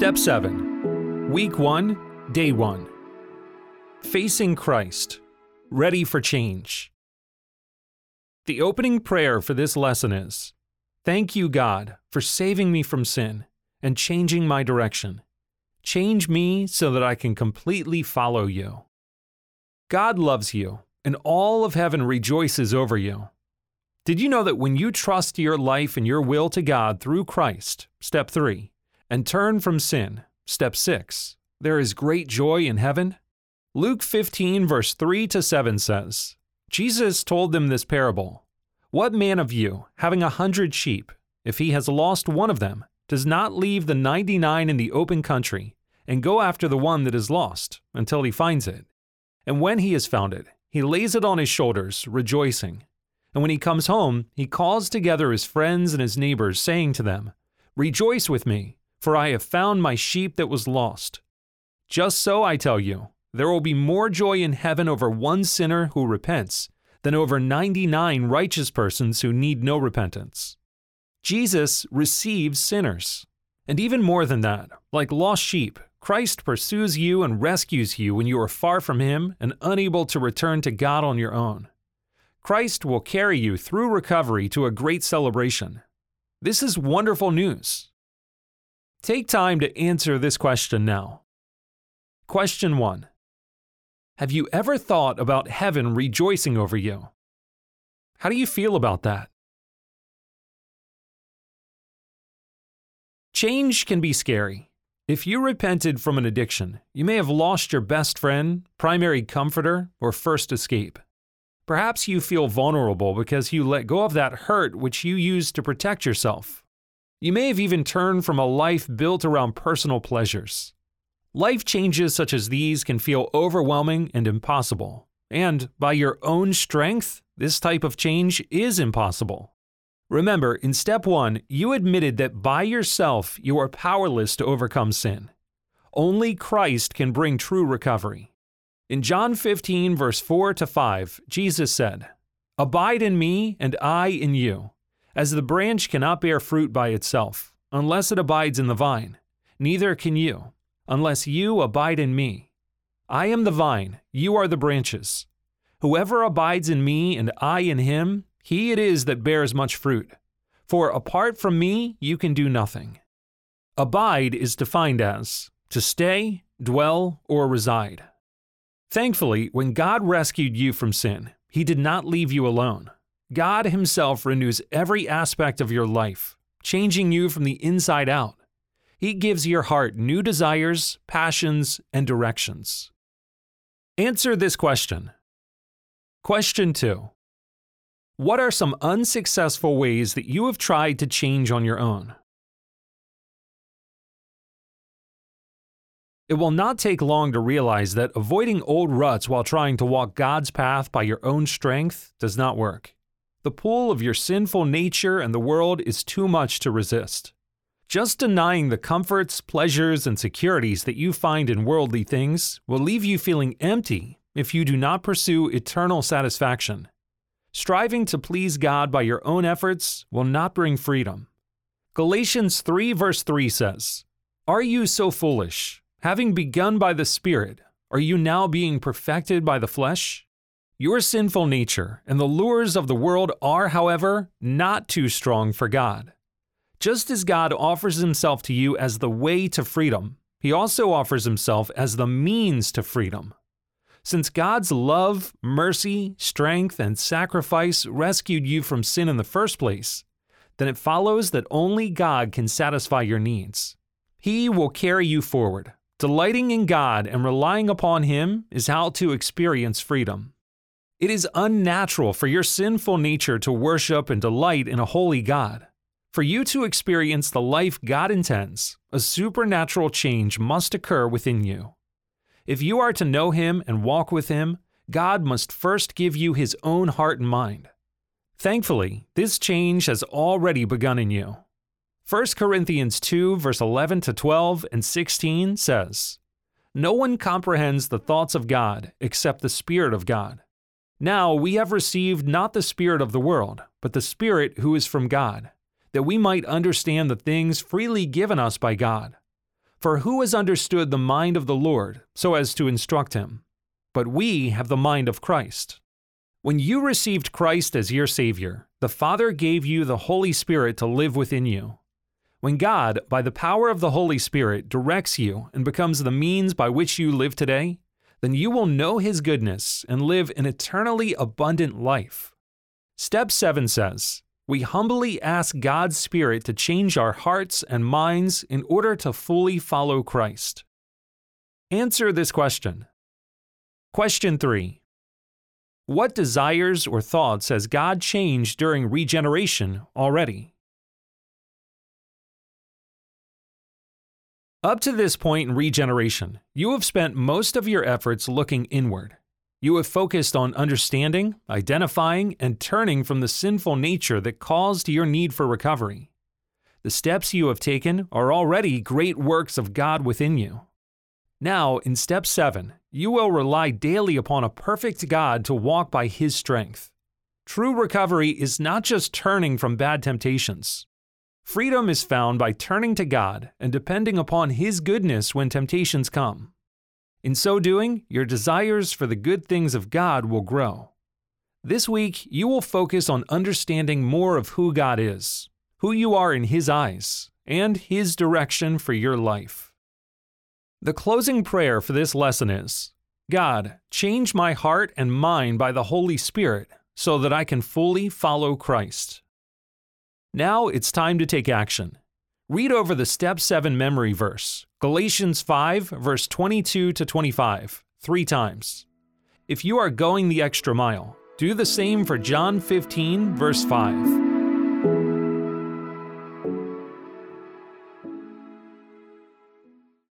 Step 7 Week 1, Day 1 Facing Christ, Ready for Change. The opening prayer for this lesson is Thank you, God, for saving me from sin and changing my direction. Change me so that I can completely follow you. God loves you, and all of heaven rejoices over you. Did you know that when you trust your life and your will to God through Christ, step 3, and turn from sin, step 6, there is great joy in heaven? Luke 15, verse 3 to 7 says, Jesus told them this parable What man of you, having a hundred sheep, if he has lost one of them, does not leave the 99 in the open country and go after the one that is lost until he finds it? And when he has found it, he lays it on his shoulders, rejoicing. And when he comes home, he calls together his friends and his neighbors, saying to them, Rejoice with me, for I have found my sheep that was lost. Just so I tell you, there will be more joy in heaven over one sinner who repents than over 99 righteous persons who need no repentance. Jesus receives sinners. And even more than that, like lost sheep, Christ pursues you and rescues you when you are far from Him and unable to return to God on your own. Christ will carry you through recovery to a great celebration. This is wonderful news. Take time to answer this question now. Question 1 Have you ever thought about heaven rejoicing over you? How do you feel about that? Change can be scary. If you repented from an addiction, you may have lost your best friend, primary comforter, or first escape. Perhaps you feel vulnerable because you let go of that hurt which you used to protect yourself. You may have even turned from a life built around personal pleasures. Life changes such as these can feel overwhelming and impossible. And by your own strength, this type of change is impossible. Remember, in step one, you admitted that by yourself you are powerless to overcome sin. Only Christ can bring true recovery. In John 15, verse 4 to 5, Jesus said, Abide in me, and I in you. As the branch cannot bear fruit by itself, unless it abides in the vine, neither can you, unless you abide in me. I am the vine, you are the branches. Whoever abides in me, and I in him, he it is that bears much fruit. For apart from me, you can do nothing. Abide is defined as to stay, dwell, or reside. Thankfully, when God rescued you from sin, He did not leave you alone. God Himself renews every aspect of your life, changing you from the inside out. He gives your heart new desires, passions, and directions. Answer this question. Question 2 what are some unsuccessful ways that you have tried to change on your own? It will not take long to realize that avoiding old ruts while trying to walk God's path by your own strength does not work. The pull of your sinful nature and the world is too much to resist. Just denying the comforts, pleasures, and securities that you find in worldly things will leave you feeling empty if you do not pursue eternal satisfaction. Striving to please God by your own efforts will not bring freedom. Galatians 3, verse 3 says, Are you so foolish? Having begun by the Spirit, are you now being perfected by the flesh? Your sinful nature and the lures of the world are, however, not too strong for God. Just as God offers Himself to you as the way to freedom, He also offers Himself as the means to freedom. Since God's love, mercy, strength, and sacrifice rescued you from sin in the first place, then it follows that only God can satisfy your needs. He will carry you forward. Delighting in God and relying upon Him is how to experience freedom. It is unnatural for your sinful nature to worship and delight in a holy God. For you to experience the life God intends, a supernatural change must occur within you. If you are to know Him and walk with Him, God must first give you His own heart and mind. Thankfully, this change has already begun in you. 1 Corinthians 2, verse 11 to 12 and 16 says, No one comprehends the thoughts of God except the Spirit of God. Now we have received not the Spirit of the world, but the Spirit who is from God, that we might understand the things freely given us by God For who has understood the mind of the Lord so as to instruct him? But we have the mind of Christ. When you received Christ as your Savior, the Father gave you the Holy Spirit to live within you. When God, by the power of the Holy Spirit, directs you and becomes the means by which you live today, then you will know His goodness and live an eternally abundant life. Step 7 says, We humbly ask God's Spirit to change our hearts and minds in order to fully follow Christ. Answer this question. Question 3 What desires or thoughts has God changed during regeneration already? Up to this point in regeneration, you have spent most of your efforts looking inward. You have focused on understanding, identifying, and turning from the sinful nature that caused your need for recovery. The steps you have taken are already great works of God within you. Now, in step 7, you will rely daily upon a perfect God to walk by His strength. True recovery is not just turning from bad temptations, Freedom is found by turning to God and depending upon His goodness when temptations come. In so doing, your desires for the good things of God will grow. This week, you will focus on understanding more of who God is, who you are in His eyes, and His direction for your life. The closing prayer for this lesson is God, change my heart and mind by the Holy Spirit so that I can fully follow Christ. Now it's time to take action. Read over the Step 7 memory verse, Galatians 5, verse 22 to 25, three times. If you are going the extra mile, do the same for John 15, verse 5.